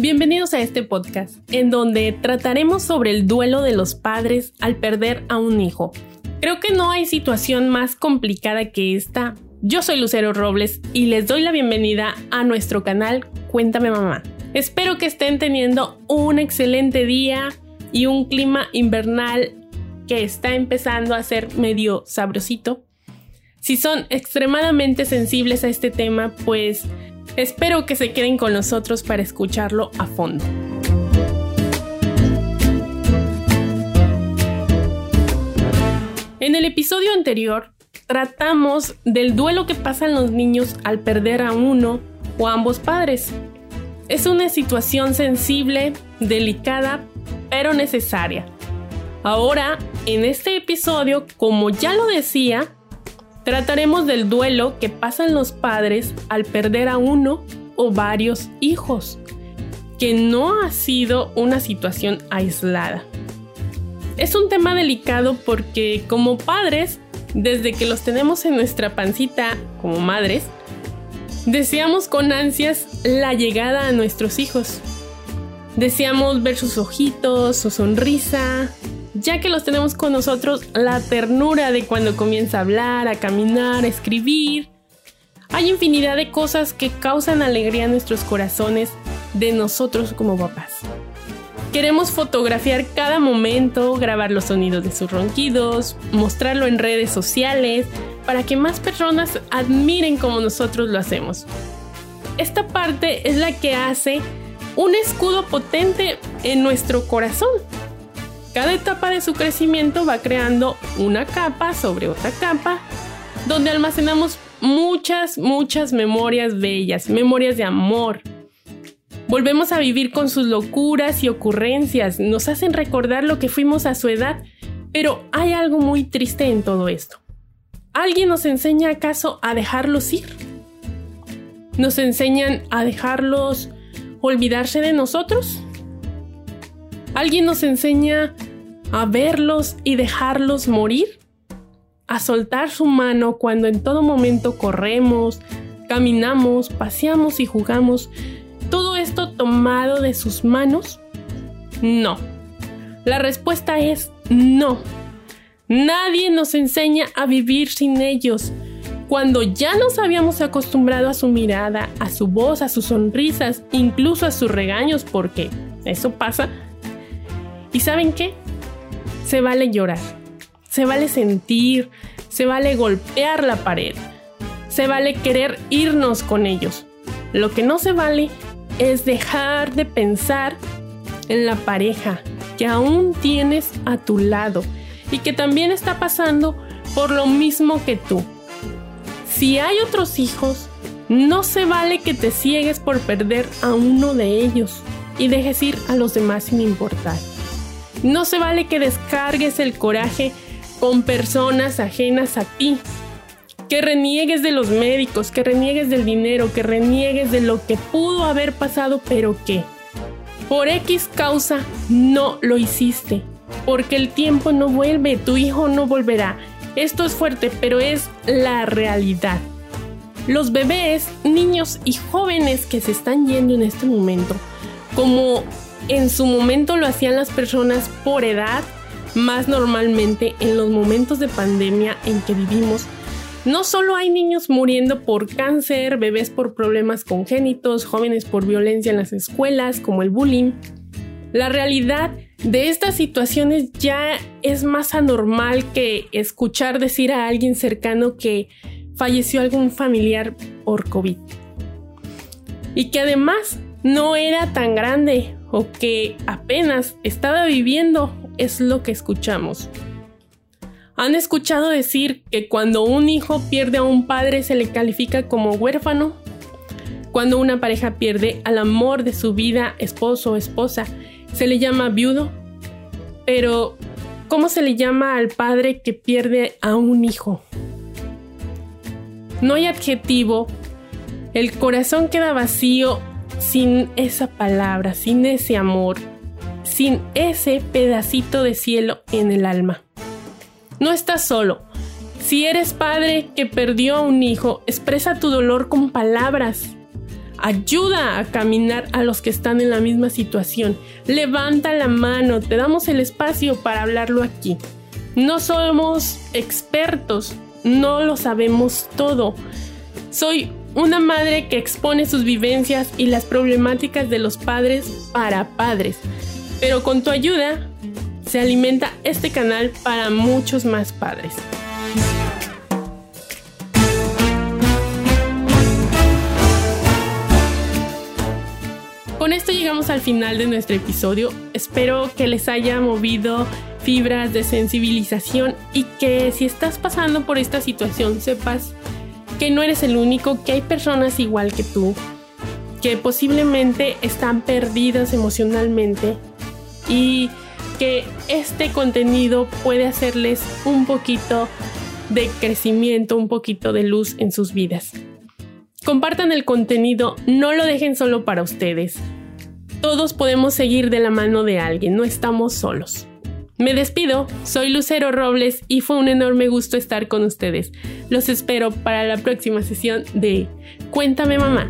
Bienvenidos a este podcast, en donde trataremos sobre el duelo de los padres al perder a un hijo. Creo que no hay situación más complicada que esta. Yo soy Lucero Robles y les doy la bienvenida a nuestro canal Cuéntame Mamá. Espero que estén teniendo un excelente día y un clima invernal que está empezando a ser medio sabrosito. Si son extremadamente sensibles a este tema, pues Espero que se queden con nosotros para escucharlo a fondo. En el episodio anterior tratamos del duelo que pasan los niños al perder a uno o a ambos padres. Es una situación sensible, delicada, pero necesaria. Ahora, en este episodio, como ya lo decía, Trataremos del duelo que pasan los padres al perder a uno o varios hijos, que no ha sido una situación aislada. Es un tema delicado porque como padres, desde que los tenemos en nuestra pancita como madres, deseamos con ansias la llegada a nuestros hijos. Deseamos ver sus ojitos, su sonrisa, ya que los tenemos con nosotros, la ternura de cuando comienza a hablar, a caminar, a escribir. Hay infinidad de cosas que causan alegría en nuestros corazones de nosotros como papás. Queremos fotografiar cada momento, grabar los sonidos de sus ronquidos, mostrarlo en redes sociales para que más personas admiren como nosotros lo hacemos. Esta parte es la que hace un escudo potente en nuestro corazón cada etapa de su crecimiento va creando una capa sobre otra capa, donde almacenamos muchas, muchas memorias bellas, memorias de amor. Volvemos a vivir con sus locuras y ocurrencias, nos hacen recordar lo que fuimos a su edad, pero hay algo muy triste en todo esto. ¿Alguien nos enseña acaso a dejarlos ir? ¿Nos enseñan a dejarlos olvidarse de nosotros? ¿Alguien nos enseña a verlos y dejarlos morir? ¿A soltar su mano cuando en todo momento corremos, caminamos, paseamos y jugamos? ¿Todo esto tomado de sus manos? No. La respuesta es no. Nadie nos enseña a vivir sin ellos. Cuando ya nos habíamos acostumbrado a su mirada, a su voz, a sus sonrisas, incluso a sus regaños, porque eso pasa. ¿Y saben qué? Se vale llorar, se vale sentir, se vale golpear la pared, se vale querer irnos con ellos. Lo que no se vale es dejar de pensar en la pareja que aún tienes a tu lado y que también está pasando por lo mismo que tú. Si hay otros hijos, no se vale que te ciegues por perder a uno de ellos y dejes ir a los demás sin importar. No se vale que descargues el coraje con personas ajenas a ti. Que reniegues de los médicos, que reniegues del dinero, que reniegues de lo que pudo haber pasado, pero que por X causa no lo hiciste. Porque el tiempo no vuelve, tu hijo no volverá. Esto es fuerte, pero es la realidad. Los bebés, niños y jóvenes que se están yendo en este momento, como en su momento lo hacían las personas por edad, más normalmente en los momentos de pandemia en que vivimos. No solo hay niños muriendo por cáncer, bebés por problemas congénitos, jóvenes por violencia en las escuelas, como el bullying. La realidad de estas situaciones ya es más anormal que escuchar decir a alguien cercano que falleció algún familiar por COVID. Y que además no era tan grande o que apenas estaba viviendo es lo que escuchamos. ¿Han escuchado decir que cuando un hijo pierde a un padre se le califica como huérfano? Cuando una pareja pierde al amor de su vida, esposo o esposa, se le llama viudo. Pero, ¿cómo se le llama al padre que pierde a un hijo? No hay adjetivo. El corazón queda vacío sin esa palabra, sin ese amor, sin ese pedacito de cielo en el alma. No estás solo. Si eres padre que perdió a un hijo, expresa tu dolor con palabras. Ayuda a caminar a los que están en la misma situación. Levanta la mano, te damos el espacio para hablarlo aquí. No somos expertos, no lo sabemos todo. Soy una madre que expone sus vivencias y las problemáticas de los padres para padres. Pero con tu ayuda se alimenta este canal para muchos más padres. Con esto llegamos al final de nuestro episodio. Espero que les haya movido fibras de sensibilización y que si estás pasando por esta situación sepas que no eres el único, que hay personas igual que tú, que posiblemente están perdidas emocionalmente y que este contenido puede hacerles un poquito de crecimiento, un poquito de luz en sus vidas. Compartan el contenido, no lo dejen solo para ustedes. Todos podemos seguir de la mano de alguien, no estamos solos. Me despido, soy Lucero Robles y fue un enorme gusto estar con ustedes. Los espero para la próxima sesión de Cuéntame mamá.